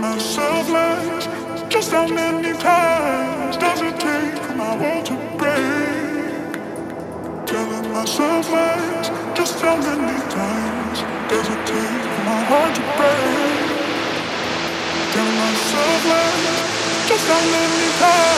myself like just how many times does it take for my world to break? Telling myself lies, just how many times does it take for my heart to break? Telling myself lies, just how many times.